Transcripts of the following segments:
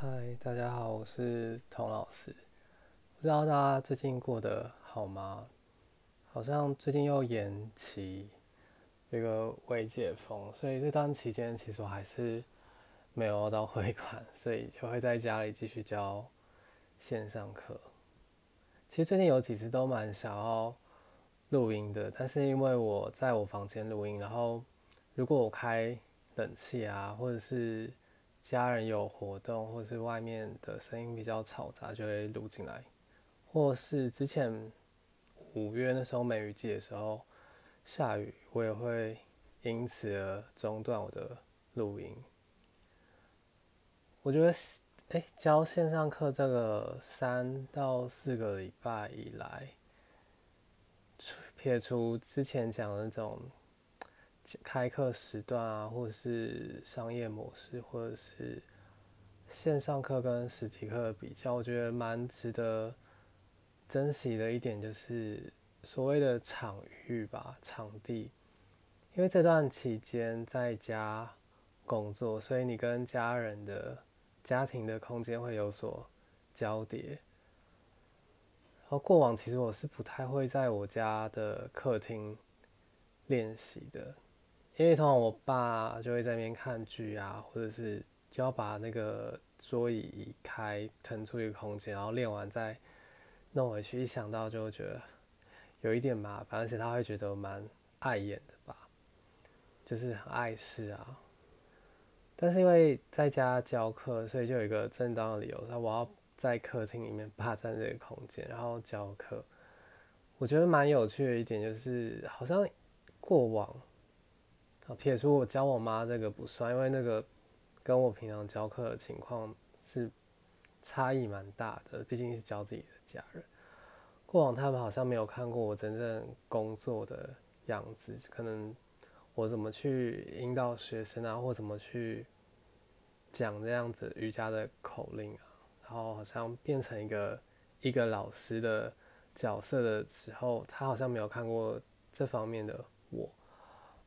嗨，大家好，我是童老师。不知道大家最近过得好吗？好像最近又延期一个未解封，所以这段期间其实我还是没有到会馆，所以就会在家里继续教线上课。其实最近有几次都蛮想要录音的，但是因为我在我房间录音，然后如果我开冷气啊，或者是家人有活动，或是外面的声音比较嘈杂，就会录进来。或是之前五月那时候梅雨季的时候下雨，我也会因此而中断我的录音。我觉得，哎，教线上课这个三到四个礼拜以来，撇除之前讲的那种。开课时段啊，或者是商业模式，或者是线上课跟实体课的比较，我觉得蛮值得珍惜的一点就是所谓的场域吧，场地。因为这段期间在家工作，所以你跟家人的家庭的空间会有所交叠。然后过往其实我是不太会在我家的客厅练习的。因为通常我爸就会在那边看剧啊，或者是就要把那个桌椅移开，腾出一个空间，然后练完再弄回去。一想到就觉得有一点麻烦，而且他会觉得蛮碍眼的吧，就是很碍事啊。但是因为在家教课，所以就有一个正当的理由，说我要在客厅里面霸占这个空间，然后教课。我觉得蛮有趣的一点就是，好像过往。撇除我教我妈这个不算，因为那个跟我平常教课的情况是差异蛮大的，毕竟是教自己的家人。过往他们好像没有看过我真正工作的样子，可能我怎么去引导学生啊，或怎么去讲这样子瑜伽的口令啊，然后好像变成一个一个老师的角色的时候，他好像没有看过这方面的我，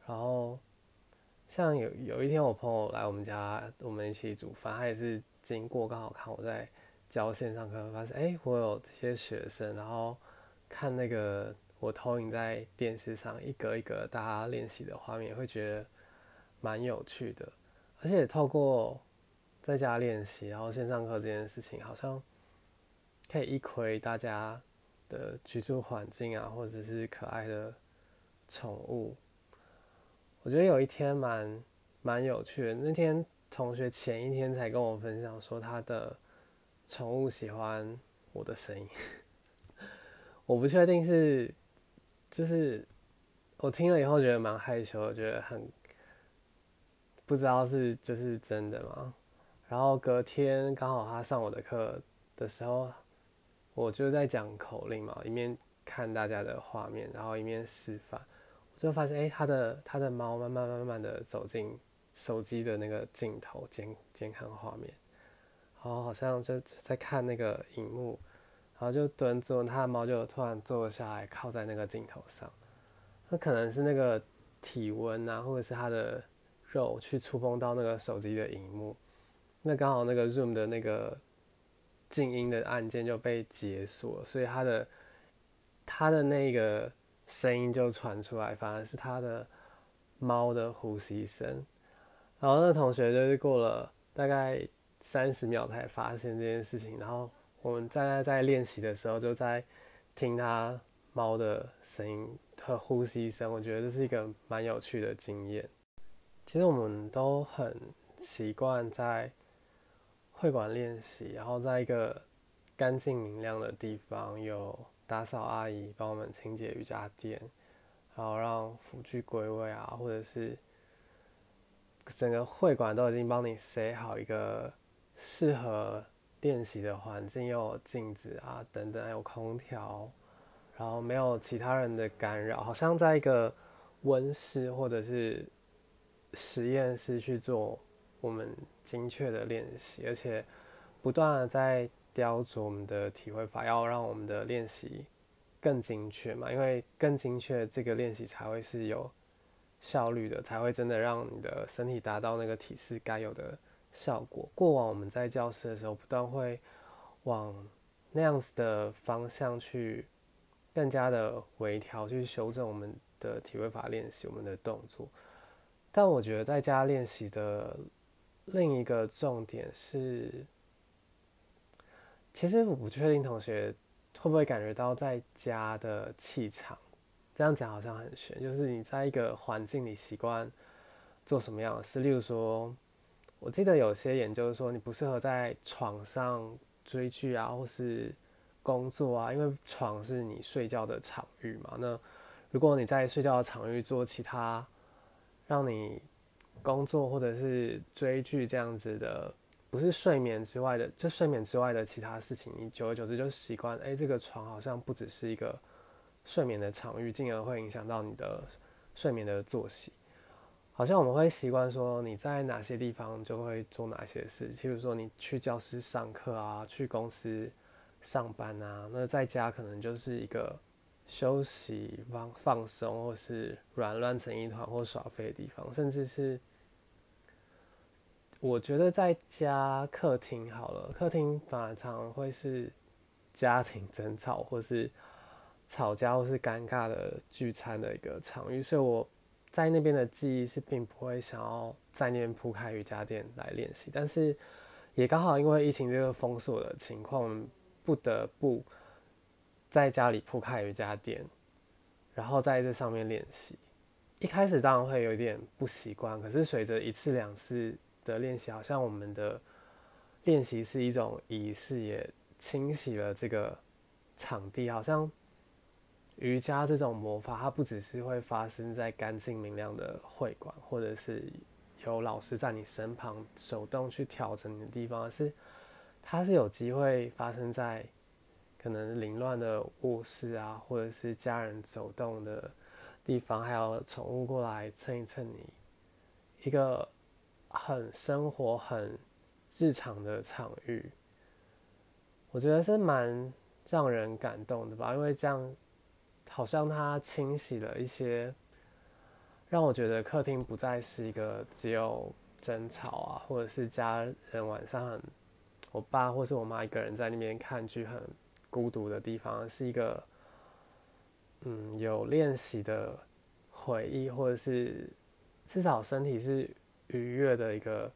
然后。像有有一天我朋友来我们家，我们一起煮饭，他也是经过刚好看我在教线上课，发现哎我有这些学生，然后看那个我投影在电视上一格一格大家练习的画面，会觉得蛮有趣的。而且透过在家练习，然后线上课这件事情，好像可以一窥大家的居住环境啊，或者是可爱的宠物。我觉得有一天蛮蛮有趣的。那天同学前一天才跟我分享说，他的宠物喜欢我的声音。我不确定是，就是我听了以后觉得蛮害羞，觉得很不知道是就是真的吗？然后隔天刚好他上我的课的时候，我就在讲口令嘛，一面看大家的画面，然后一面示范。就发现，哎，他的他的猫慢慢慢慢的走进手机的那个镜头监监看画面，然后好像就在看那个荧幕，然后就蹲坐，他的猫就突然坐下来靠在那个镜头上，那可能是那个体温啊，或者是它的肉去触碰到那个手机的荧幕，那刚好那个 Zoom 的那个静音的按键就被解锁，所以它的它的那个。声音就传出来，反而是他的猫的呼吸声。然后那同学就是过了大概三十秒才发现这件事情。然后我们在在练习的时候，就在听他猫的声音和呼吸声。我觉得这是一个蛮有趣的经验。其实我们都很习惯在会馆练习，然后在一个干净明亮的地方有。打扫阿姨帮我们清洁瑜伽垫，然后让辅具归位啊，或者是整个会馆都已经帮你塞好一个适合练习的环境，又有镜子啊等等，还有空调，然后没有其他人的干扰，好像在一个温室或者是实验室去做我们精确的练习，而且不断的在。雕琢我们的体会法，要让我们的练习更精确嘛？因为更精确，这个练习才会是有效率的，才会真的让你的身体达到那个体式该有的效果。过往我们在教室的时候，不断会往那样子的方向去更加的微调，去修正我们的体位法练习，我们的动作。但我觉得在家练习的另一个重点是，其实我不确定同学会不会感觉到在家的气场。这样讲好像很玄，就是你在一个环境里习惯做什么样的事。例如说，我记得有些研究说，你不适合在床上追剧啊，或是工作啊，因为床是你睡觉的场域嘛。那如果你在睡觉的场域做其他让你工作或者是追剧这样子的，不是睡眠之外的，就睡眠之外的其他事情，你久而久之就习惯，哎，这个床好像不只是一个。睡眠的场域，进而会影响到你的睡眠的作息。好像我们会习惯说，你在哪些地方就会做哪些事。譬如说，你去教室上课啊，去公司上班啊，那在家可能就是一个休息、放放松，或是软乱成一团或耍废的地方。甚至是，我觉得在家客厅好了，客厅反而常会是家庭争吵或是。吵架或是尴尬的聚餐的一个场域，所以我在那边的记忆是并不会想要在那边铺开瑜伽垫来练习，但是也刚好因为疫情这个封锁的情况，不得不在家里铺开瑜伽垫，然后在这上面练习。一开始当然会有点不习惯，可是随着一次两次的练习，好像我们的练习是一种仪式，也清洗了这个场地，好像。瑜伽这种魔法，它不只是会发生在干净明亮的会馆，或者是有老师在你身旁手动去调整你的地方，而是它是有机会发生在可能凌乱的卧室啊，或者是家人走动的地方，还有宠物过来蹭一蹭你，一个很生活、很日常的场域，我觉得是蛮让人感动的吧，因为这样。好像它清洗了一些，让我觉得客厅不再是一个只有争吵啊，或者是家人晚上很，我爸或是我妈一个人在那边看剧很孤独的地方，是一个嗯有练习的回忆，或者是至少身体是愉悦的一个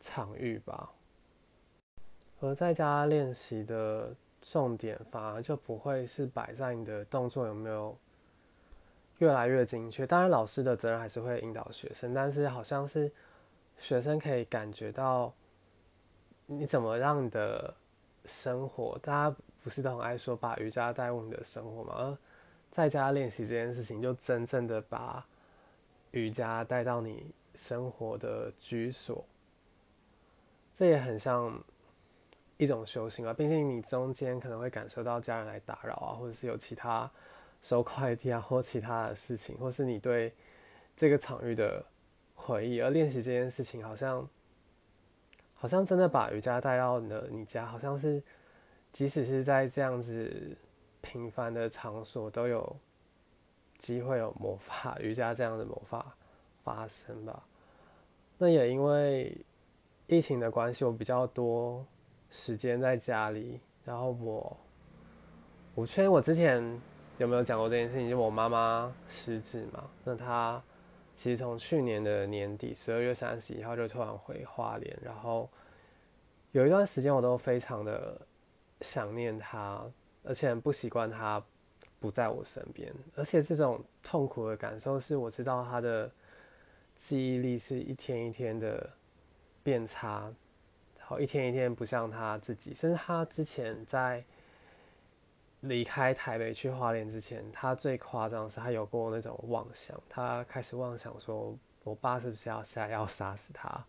场域吧。而在家练习的。重点反而就不会是摆在你的动作有没有越来越精确。当然，老师的责任还是会引导学生，但是好像是学生可以感觉到你怎么让你的生活，大家不是都很爱说把瑜伽带入你的生活吗？而在家练习这件事情，就真正的把瑜伽带到你生活的居所，这也很像。一种修行啊，毕竟你中间可能会感受到家人来打扰啊，或者是有其他收快递啊，或其他的事情，或是你对这个场域的回忆。而练习这件事情，好像好像真的把瑜伽带到了你家，好像是即使是在这样子平凡的场所，都有机会有魔法瑜伽这样的魔法发生吧。那也因为疫情的关系，我比较多。时间在家里，然后我，我确认我之前有没有讲过这件事情，就我妈妈失智嘛，那她其实从去年的年底十二月三十一号就突然回花莲，然后有一段时间我都非常的想念她，而且不习惯她不在我身边，而且这种痛苦的感受是我知道她的记忆力是一天一天的变差。然后，一天一天不像他自己，甚至他之前在离开台北去花莲之前，他最夸张是他有过那种妄想，他开始妄想说，我爸是不是要下要杀死他，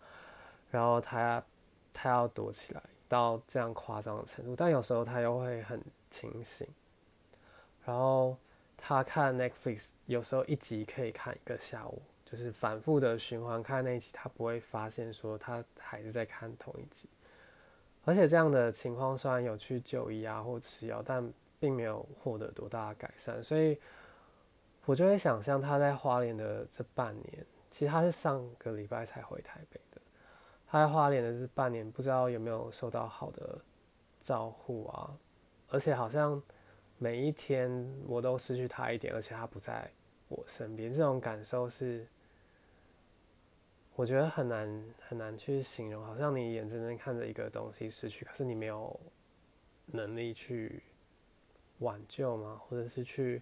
然后他他要躲起来，到这样夸张的程度。但有时候他又会很清醒，然后他看 Netflix，有时候一集可以看一个下午。就是反复的循环看那一集，他不会发现说他还是在看同一集，而且这样的情况虽然有去就医啊或吃药，但并没有获得多大的改善，所以我就会想象他在花莲的这半年，其实他是上个礼拜才回台北的，他在花莲的这半年，不知道有没有受到好的照护啊？而且好像每一天我都失去他一点，而且他不在我身边，这种感受是我觉得很难很难去形容。好像你眼睁睁看着一个东西失去，可是你没有能力去挽救吗？或者是去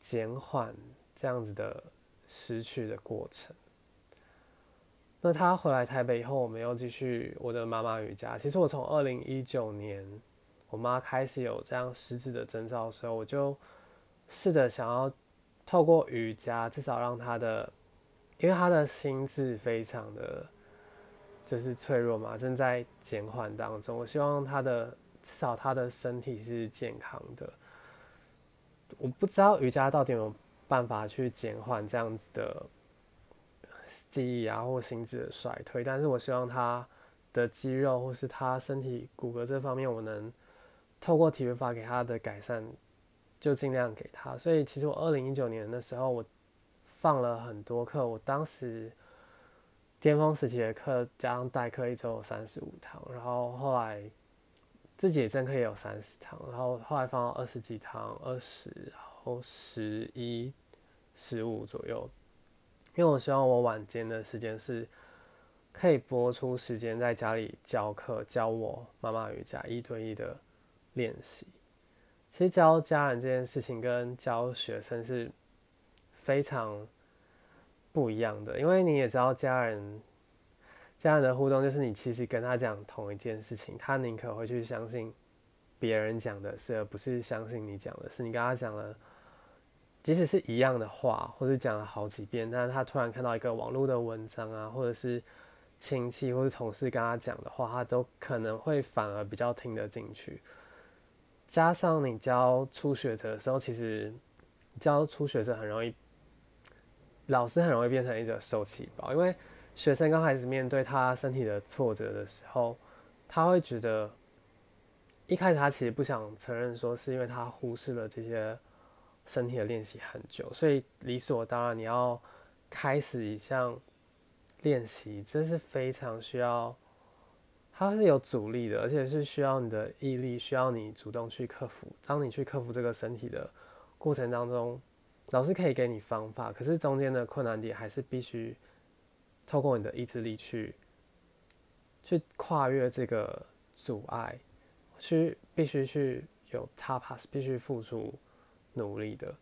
减缓这样子的失去的过程？那他回来台北以后，我们又继续我的妈妈瑜伽。其实我从二零一九年，我妈开始有这样失智的征兆的时候，我就试着想要透过瑜伽，至少让她的，因为他的心智非常的，就是脆弱嘛，正在减缓当中。我希望他的至少他的身体是健康的。我不知道瑜伽到底有没有办法去减缓这样子的。记忆啊，或心智的衰退，但是我希望他的肌肉或是他身体骨骼这方面，我能透过体育法给他的改善，就尽量给他。所以其实我二零一九年的时候，我放了很多课，我当时巅峰时期的课加上代课一周有三十五堂，然后后来自己正课也有三十堂，然后后来放到二十几堂，二十，然后十一、十五左右。因为我希望我晚间的时间是可以播出时间在家里教课，教我妈妈瑜伽一对一的练习。其实教家人这件事情跟教学生是非常不一样的，因为你也知道家人家人的互动就是你其实跟他讲同一件事情，他宁可会去相信别人讲的事，而不是相信你讲的事。你跟他讲了。即使是一样的话，或者讲了好几遍，但是他突然看到一个网络的文章啊，或者是亲戚或者同事跟他讲的话，他都可能会反而比较听得进去。加上你教初学者的时候，其实教初学者很容易，老师很容易变成一个受气包，因为学生刚开始面对他身体的挫折的时候，他会觉得一开始他其实不想承认，说是因为他忽视了这些。身体的练习很久，所以理所当然你要开始一项练习，这是非常需要，它是有阻力的，而且是需要你的毅力，需要你主动去克服。当你去克服这个身体的过程当中，老师可以给你方法，可是中间的困难点还是必须透过你的意志力去去跨越这个阻碍，去必须去有 tapas，必须付出。努力的，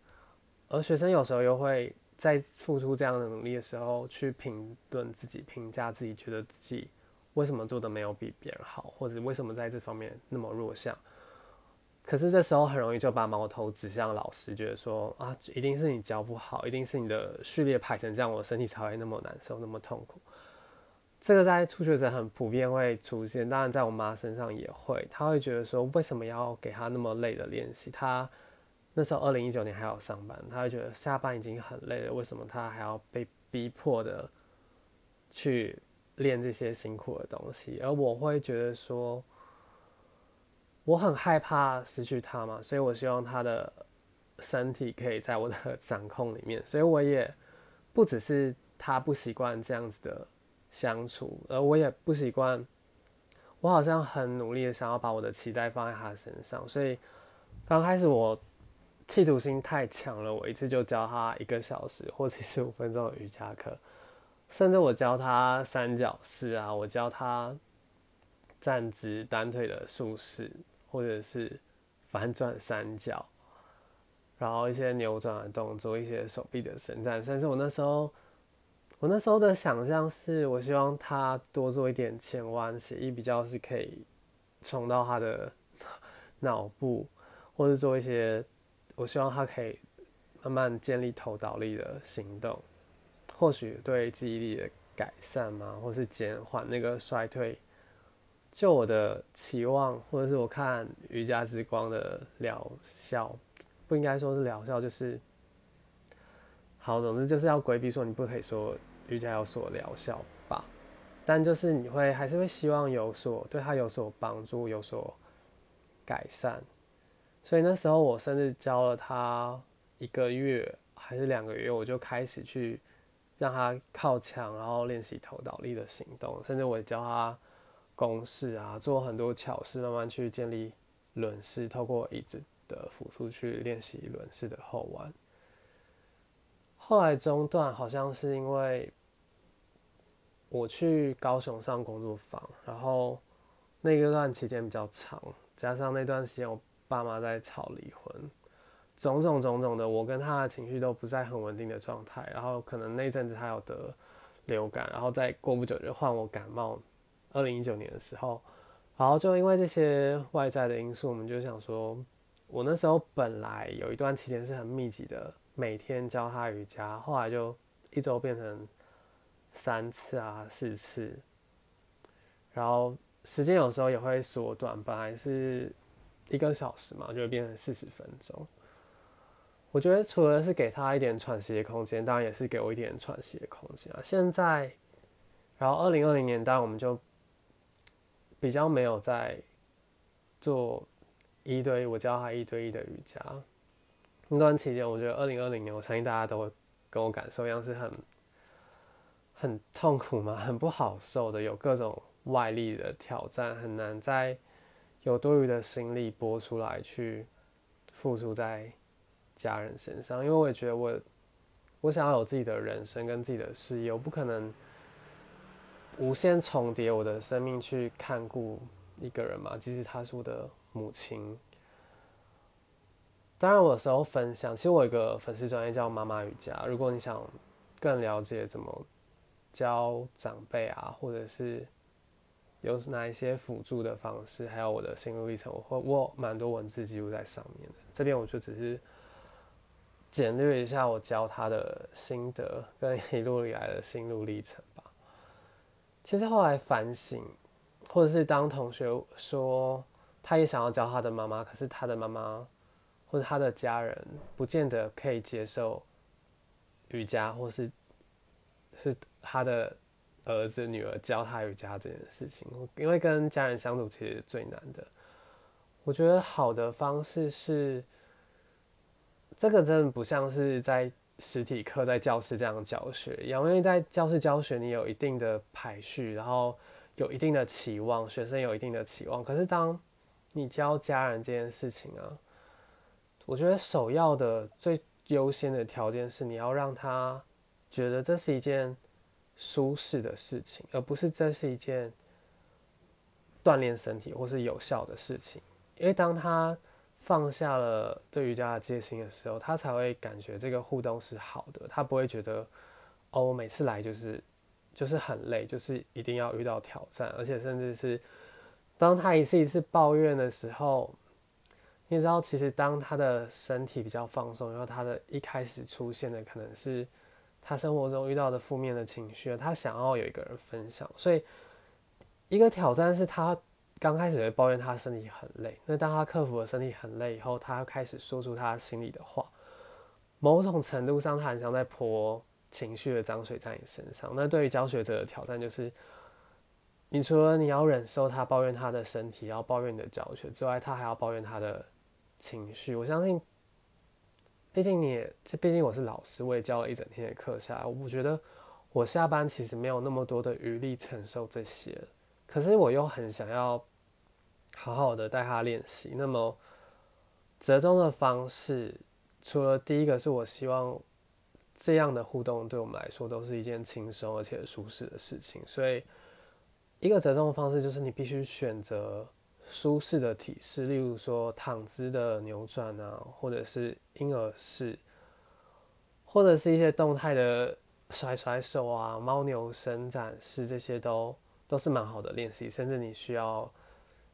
而学生有时候又会在付出这样的努力的时候，去评论自己、评价自己，觉得自己为什么做的没有比别人好，或者为什么在这方面那么弱项。可是这时候很容易就把矛头指向老师，觉得说啊，一定是你教不好，一定是你的序列排成这样，我身体才会那么难受、那么痛苦。这个在初学者很普遍会出现，当然在我妈身上也会，她会觉得说，为什么要给她那么累的练习？她。那时候二零一九年还要上班，她会觉得下班已经很累了，为什么她还要被逼迫的去练这些辛苦的东西？而我会觉得说，我很害怕失去他嘛，所以我希望他的身体可以在我的 掌控里面，所以我也不只是他不习惯这样子的相处，而我也不习惯，我好像很努力的想要把我的期待放在他身上，所以刚开始我。企图心太强了，我一次就教他一个小时或七十五分钟的瑜伽课，甚至我教他三角式啊，我教他站直单腿的竖式，或者是反转三角，然后一些扭转的动作，一些手臂的伸展，甚至我那时候，我那时候的想象是我希望他多做一点前弯，血液比较是可以冲到他的 脑部，或者做一些。我希望他可以慢慢建立头倒立的行动，或许对记忆力的改善嘛，或是减缓那个衰退。就我的期望，或者是我看瑜伽之光的疗效，不应该说是疗效，就是好。总之就是要规避说你不可以说瑜伽有所疗效吧，但就是你会还是会希望有所对他有所帮助，有所改善。所以那时候我甚至教了他一个月还是两个月，我就开始去让他靠墙，然后练习头倒立的行动，甚至我教他公式啊，做很多巧事，慢慢去建立轮式，透过椅子的辅助去练习轮式的后弯。后来中断好像是因为我去高雄上工作坊，然后那个段期间比较长，加上那段时间我爸妈在吵离婚，种种种种的，我跟他的情绪都不在很稳定的状态。然后可能那阵子他有得流感，然后再过不久就换我感冒。二零一九年的时候，然后就因为这些外在的因素，我们就想说，我那时候本来有一段期间是很密集的。每天教他瑜伽，后来就一周变成三次啊四次，然后时间有时候也会缩短，本来是一个小时嘛，就会变成四十分钟。我觉得除了是给他一点喘息的空间，当然也是给我一点喘息的空间啊。现在，然后二零二零年，当然我们就比较没有在做一对一，我教他一对一的瑜伽。那段期间，我觉得二零二零年，我相信大家都会跟我感受一样，是很很痛苦嘛，很不好受的，有各种外力的挑战，很难在有多余的心力拨出来去付出在家人身上。因为我也觉得我我想要有自己的人生跟自己的事业，我不可能无限重叠我的生命去看顾一个人嘛，即使他是我的母亲。当然，我有时候分享，其实我有一个粉丝专业叫妈妈瑜伽。如果你想更了解怎么教长辈啊，或者是有哪一些辅助的方式，还有我的心路历程，我会我蛮多文字记录在上面的。这边我就只是简略一下我教他的心得跟一路以来的心路历程。其实后来反省，或者是当同学说他也想要教他的妈妈，可是他的妈妈。或者他的家人不见得可以接受瑜伽，或是是他的儿子女儿教他瑜伽这件事情，因为跟家人相处其实最难的。我觉得好的方式是，这个真的不像是在实体课在教室这样教学一样，因为在教室教学你有一定的排序，然后有一定的期望，学生有一定的期望。可是当你教家人这件事情啊。我觉得首要的最优先的条件是，你要让他觉得这是一件舒适的事情，而不是这是一件锻炼身体或是有效的事情。因为当他放下了对瑜伽的戒心的时候，他才会感觉这个互动是好的。他不会觉得哦，我每次来就是就是很累，就是一定要遇到挑战，而且甚至是当他一次一次抱怨的时候。你知道，其实当他的身体比较放松，然后他的一开始出现的可能是他生活中遇到的负面的情绪，他想要有一个人分享。所以，一个挑战是他刚开始会抱怨他身体很累，那当他克服了身体很累以后，他开始说出他心里的话。某种程度上，他很像在泼情绪的脏水在你身上。那对于教学者的挑战就是，你除了你要忍受他抱怨他的身体，要抱怨你的教学之外，他还要抱怨他的。情绪，我相信，毕竟你，这毕竟我是老师，我也教了一整天的课下来，我觉得我下班其实没有那么多的余力承受这些，可是我又很想要好好的带他练习。那么折中的方式，除了第一个是我希望这样的互动对我们来说都是一件轻松而且舒适的事情，所以一个折中的方式就是你必须选择。舒适的体式，例如说躺姿的扭转啊，或者是婴儿式，或者是一些动态的甩甩手啊、猫牛伸展式，这些都都是蛮好的练习。甚至你需要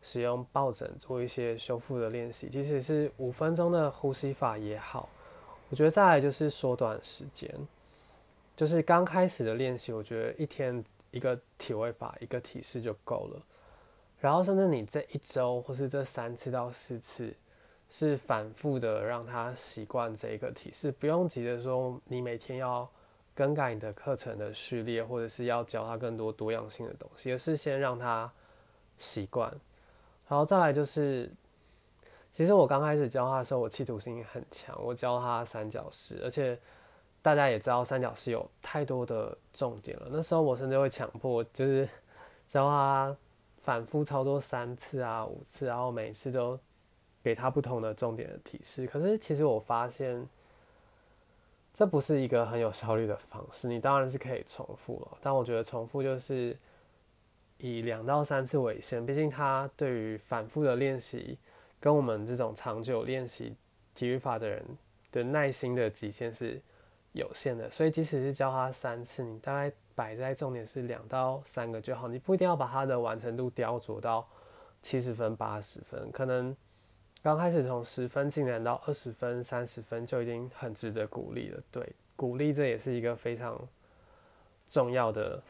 使用抱枕做一些修复的练习，即使是五分钟的呼吸法也好。我觉得再来就是缩短时间，就是刚开始的练习，我觉得一天一个体位法、一个体式就够了。然后，甚至你这一周或是这三次到四次，是反复的让他习惯这一个体式，不用急着说你每天要更改你的课程的序列，或者是要教他更多多样性的东西，而是先让他习惯。然后再来就是，其实我刚开始教他的时候，我企图心很强，我教他三角式，而且大家也知道三角式有太多的重点了。那时候我甚至会强迫，就是教他反复操作三次啊、五次，然后每次都给他不同的重点的提示。可是其实我发现，这不是一个很有效率的方式。你当然是可以重复了，但我觉得重复就是以两到三次为限。毕竟他对于反复的练习，跟我们这种长久练习体育法的人。的耐心的极限是有限的，所以即使是教他三次，你大概摆在重点是两到三个就好，你不一定要把他的完成度雕琢到七十分、八十分，可能刚开始从十分进展到二十分、三十分就已经很值得鼓励了。对，鼓励这也是一个非常重要的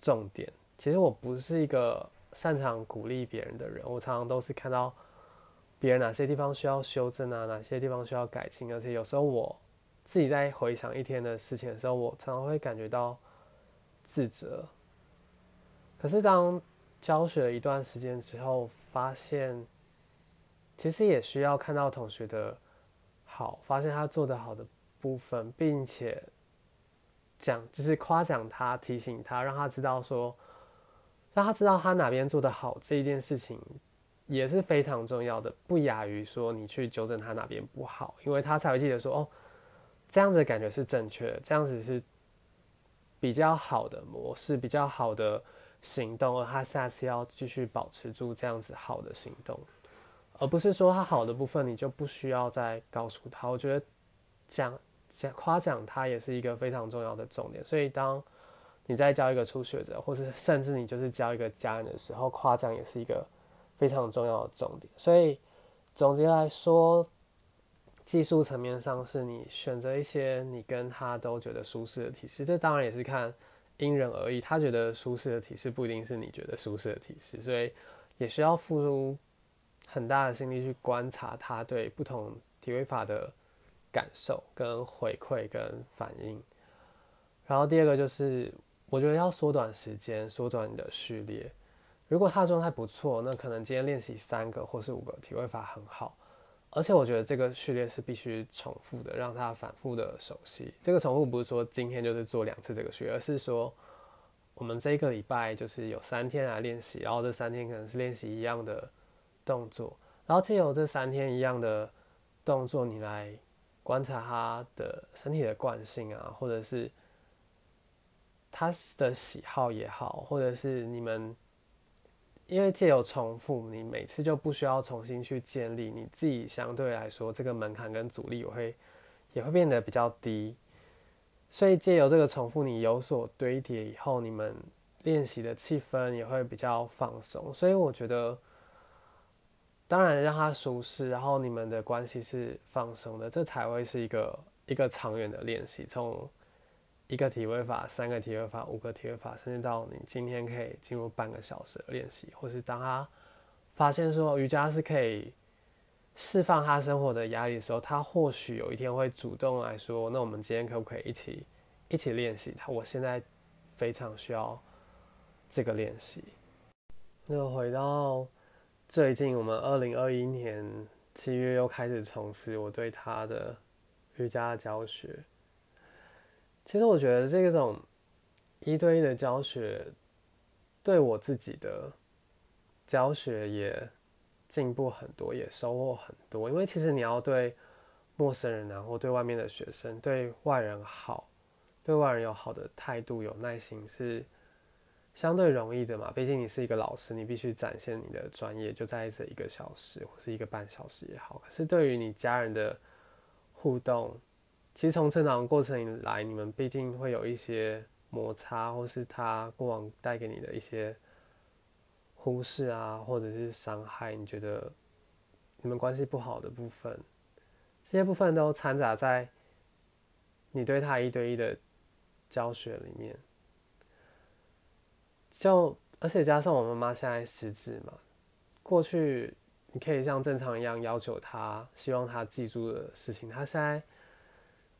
重点。其实我不是一个擅长鼓励别人的人，我常常都是看到。别人哪些地方需要修正啊？哪些地方需要改进？而且有时候我自己在回想一天的事情的时候，我常常会感觉到自责。可是当教学了一段时间之后，发现其实也需要看到同学的好，发现他做的好的部分，并且讲就是夸奖他，提醒他，让他知道说，让他知道他哪边做的好这一件事情。也是非常重要的，不亚于说你去纠正他哪边不好，因为他才会记得说哦，这样子的感觉是正确的，这样子是比较好的模式，比较好的行动，而他下次要继续保持住这样子好的行动，而不是说他好的部分你就不需要再告诉他。我觉得讲讲夸奖他也是一个非常重要的重点，所以当你在教一个初学者，或是甚至你就是教一个家人的时候，夸奖也是一个。非常重要的重点，所以总结来说，技术层面上是你选择一些你跟他都觉得舒适的体式，这当然也是看因人而异。他觉得舒适的体式不一定是你觉得舒适的体式，所以也需要付出很大的心力去观察他对不同体位法的感受、跟回馈、跟反应。然后第二个就是，我觉得要缩短时间，缩短你的序列。如果他的状态不错，那可能今天练习三个或是五个体位法很好，而且我觉得这个序列是必须重复的，让他反复的熟悉。这个重复不是说今天就是做两次这个序列，而是说我们这一个礼拜就是有三天来练习，然后这三天可能是练习一样的动作，然后借由这三天一样的动作，你来观察他的身体的惯性啊，或者是他的喜好也好，或者是你们。因为借由重复，你每次就不需要重新去建立你自己相对来说这个门槛跟阻力也会也会变得比较低，所以借由这个重复，你有所堆叠以后，你们练习的气氛也会比较放松。所以我觉得，当然让他舒适，然后你们的关系是放松的，这才会是一个一个长远的练习。从一个体位法，三个体位法，五个体位法，甚至到你今天可以进入半个小时的练习，或是当他发现说瑜伽是可以释放他生活的压力的时候，他或许有一天会主动来说：“那我们今天可不可以一起一起练习？”他我现在非常需要这个练习。那回到最近，我们二零二一年七月又开始从事我对他的瑜伽教学。其实我觉得这种一对一的教学，对我自己的教学也进步很多，也收获很多。因为其实你要对陌生人啊，或对外面的学生，对外人好，对外人有好的态度、有耐心，是相对容易的嘛。毕竟你是一个老师，你必须展现你的专业，就在这一个小时或是一个半小时也好。可是对于你家人的互动，其实从成长过程以来，你们毕竟会有一些摩擦，或是他过往带给你的一些忽视啊，或者是伤害，你觉得你们关系不好的部分，这些部分都掺杂在你对他一对一的教学里面。就而且加上我妈妈现在失智嘛，过去你可以像正常一样要求他，希望他记住的事情，他现在。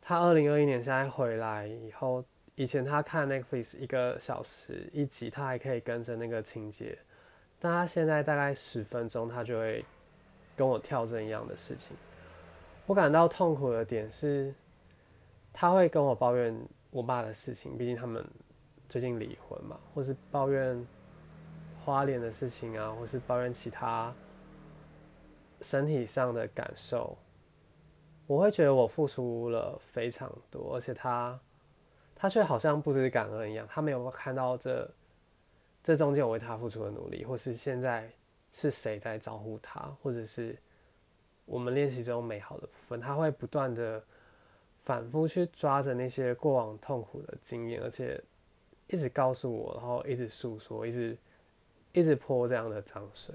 他二零二一年现在回来以后，以前他看 Netflix 一个小时一集，他还可以跟着那个情节，但他现在大概十分钟，他就会跟我跳针一样的事情。我感到痛苦的点是，他会跟我抱怨我爸的事情，毕竟他们最近离婚嘛，或是抱怨花莲的事情啊，或是抱怨其他身体上的感受，我会觉得我付出了非常多，而且他他却好像不知感恩一样，他没有看到这这中间我为他付出的努力，或是现在是谁在照顾他，或者是我们练习中美好的部分，他会不断的。反复去抓着那些过往痛苦的经验，而且一直告诉我，然后一直诉说，一直一直泼这样的脏水。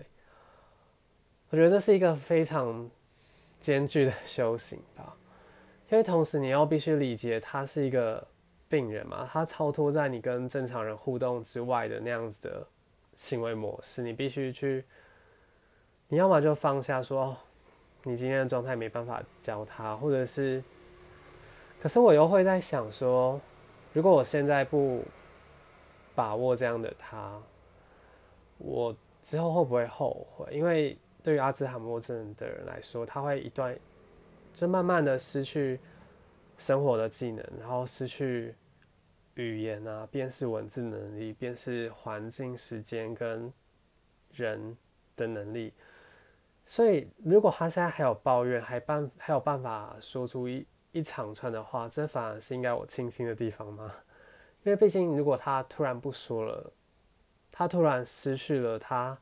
我觉得这是一个非常艰巨的修行吧，因为同时你要必须理解他是一个病人嘛，他超脱在你跟正常人互动之外的那样子的行为模式，你必须去，你要么就放下，说你今天的状态没办法教他，或者是。可是我又会在想说，如果我现在不把握这样的他，我之后会不会后悔？因为对于阿兹海默症的人来说，他会一段就慢慢的失去生活的技能，然后失去语言啊、辨识文字能力、辨识环境、时间跟人的能力。所以，如果他现在还有抱怨，还办还有办法说出一。一长串的话，这反而是应该我庆幸的地方吗？因为毕竟，如果他突然不说了，他突然失去了他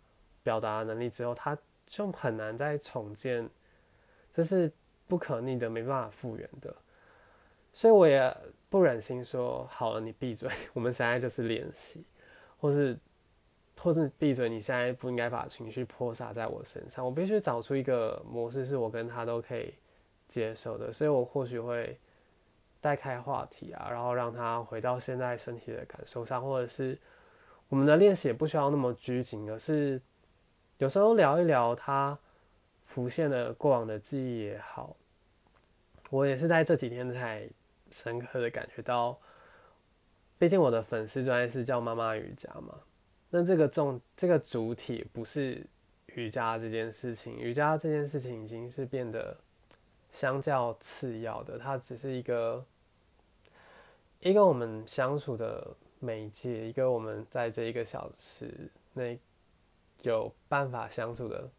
表达能力之后，他就很难再重建，这是不可逆的，没办法复原的。所以我也不忍心说，好了，你闭嘴，我们现在就是练习，或是，或是闭嘴，你现在不应该把情绪泼洒在我身上，我必须找出一个模式，是我跟他都可以。接受的，所以我或许会带开话题啊，然后让他回到现在身体的感受上，或者是我们的练习也不需要那么拘谨，而是有时候聊一聊他浮现的过往的记忆也好。我也是在这几天才深刻的感觉到，毕竟我的粉丝专业是叫妈妈瑜伽嘛，那这个重这个主体不是瑜伽这件事情，瑜伽这件事情已经是变得。相较次要的，它只是一个一个我们相处的媒介，一个我们在这一个小时内有办法相处的，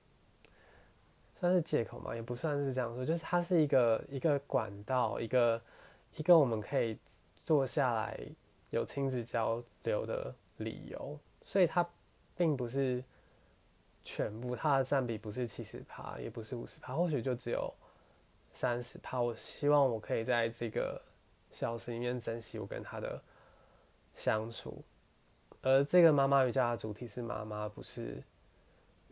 算是借口吗？也不算是这样说，就是它是一个一个管道，一个一个我们可以坐下来有亲子交流的理由，所以它并不是全部，它的占比不是七十趴，也不是五十趴，或许就只有。三十趴，我希望我可以在这个小时里面珍惜我跟他的相处。而这个妈妈瑜伽的主题是妈妈，不是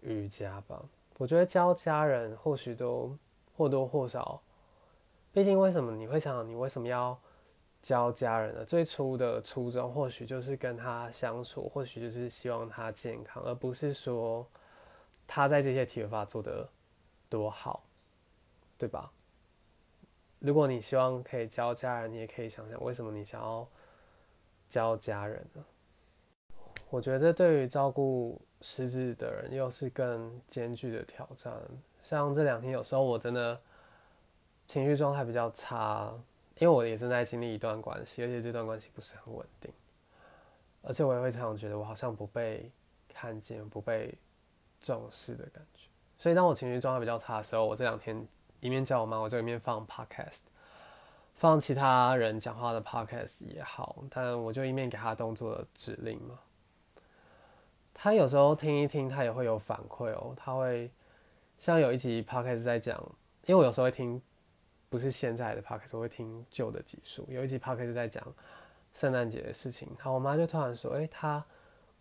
瑜伽吧？我觉得教家人或许都或多或少，毕竟为什么你会想你为什么要教家人呢？最初的初衷或许就是跟他相处，或许就是希望他健康，而不是说他在这些体育法做的多好，对吧？如果你希望可以教家人，你也可以想想为什么你想要教家人呢？我觉得这对于照顾失智的人又是更艰巨的挑战。像这两天，有时候我真的情绪状态比较差，因为我也正在经历一段关系，而且这段关系不是很稳定，而且我也会常常觉得我好像不被看见、不被重视的感觉。所以当我情绪状态比较差的时候，我这两天。一面叫我妈，我就一面放 podcast，放其他人讲话的 podcast 也好，但我就一面给他动作的指令嘛。他有时候听一听，他也会有反馈哦。他会像有一集 podcast 在讲，因为我有时候会听，不是现在的 podcast，我会听旧的集数。有一集 podcast 在讲圣诞节的事情，然后我妈就突然说：“哎，他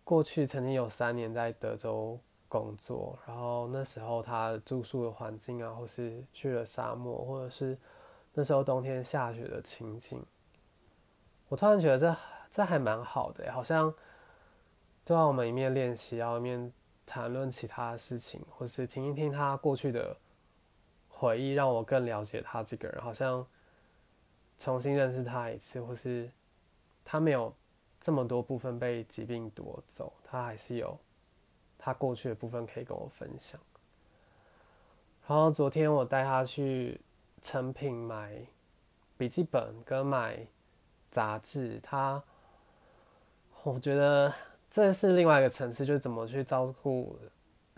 过去曾经有三年在德州。”工作，然后那时候他住宿的环境啊，或是去了沙漠，或者是那时候冬天下雪的情景，我突然觉得这这还蛮好的，好像就让我们一面练习，然后一面谈论其他的事情，或是听一听他过去的回忆，让我更了解他这个人，好像重新认识他一次，或是他没有这么多部分被疾病夺走，他还是有。他过去的部分可以跟我分享。然后昨天我带他去成品买笔记本跟买杂志，他我觉得这是另外一个层次，就是怎么去照顾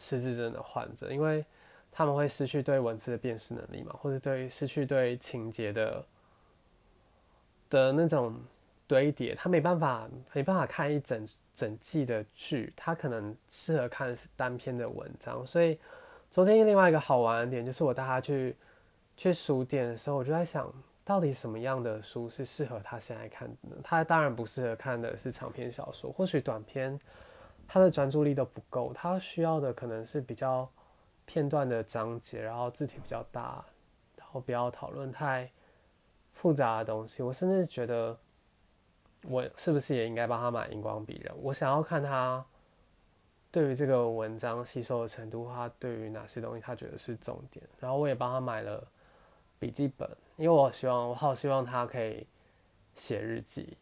失智症的患者，因为他们会失去对文字的辨识能力嘛，或者对失去对情节的的那种堆叠，他没办法没办法看一整整季的剧，他可能适合看是单篇的文章。所以昨天另外一个好玩的点就是我带他去去书店的时候，我就在想。到底什么样的书是适合他现在看的呢？他当然不适合看的是长篇小说，或许短篇他的专注力都不够，他需要的可能是比较片段的章节，然后字体比较大，然后不要讨论太复杂的东西。我甚至觉得，我是不是也应该帮他买荧光笔？了，我想要看他对于这个文章吸收的程度，他对于哪些东西他觉得是重点。然后我也帮他买了笔记本。因为我希望，我好希望他可以写日记。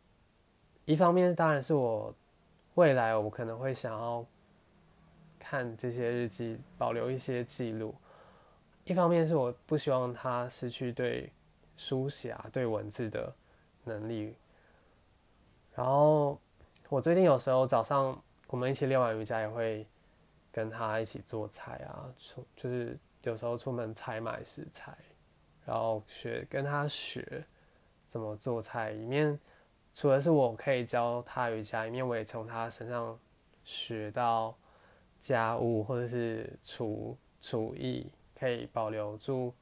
一方面，当然是我未来我可能会想要看这些日记，保留一些记录；一方面是我不希望他失去对书写啊、对文字的能力。然后，我最近有时候早上我们一起练完瑜伽，也会跟他一起做菜啊，出就是有时候出门采买食材。然后学跟他学怎么做菜，里面除了是我可以教他瑜伽，里面我也从他身上学到家务或者是厨厨艺，可以保留住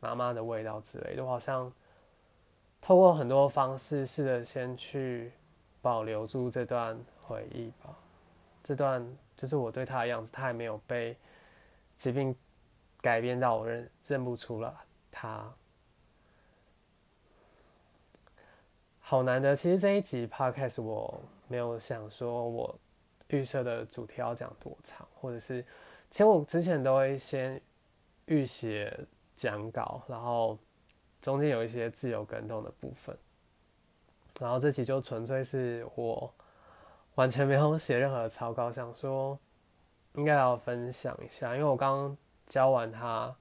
妈妈的味道之类的。我好像透过很多方式试着先去保留住这段回忆吧，这段就是我对他的样子，他还没有被疾病改变到我认认不出了。他好难的。其实这一集 podcast 我没有想说我预设的主题要讲多长，或者是其实我之前都会先预写讲稿，然后中间有一些自由跟动的部分，然后这集就纯粹是我完全没有写任何草稿，想说应该要分享一下，因为我刚教完他。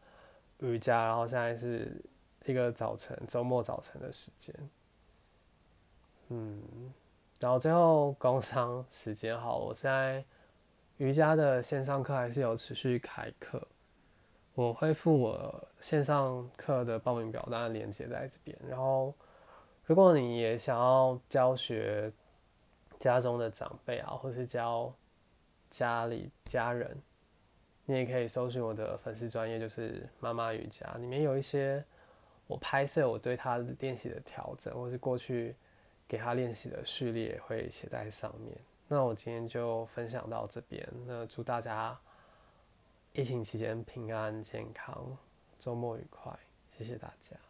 瑜伽，然后现在是一个早晨，周末早晨的时间，嗯，然后最后工商时间好，我现在瑜伽的线上课还是有持续开课，我会附我线上课的报名表单连接在这边，然后如果你也想要教学家中的长辈啊，或是教家里家人。你也可以搜寻我的粉丝专业，就是妈妈瑜伽，里面有一些我拍摄我对他练习的调整，或是过去给他练习的序列会写在上面。那我今天就分享到这边，那祝大家疫情期间平安健康，周末愉快，谢谢大家。